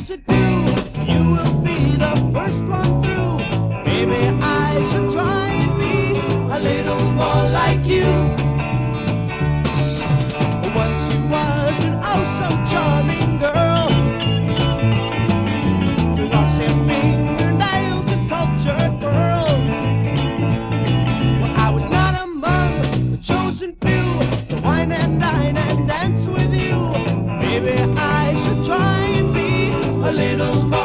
should do. Little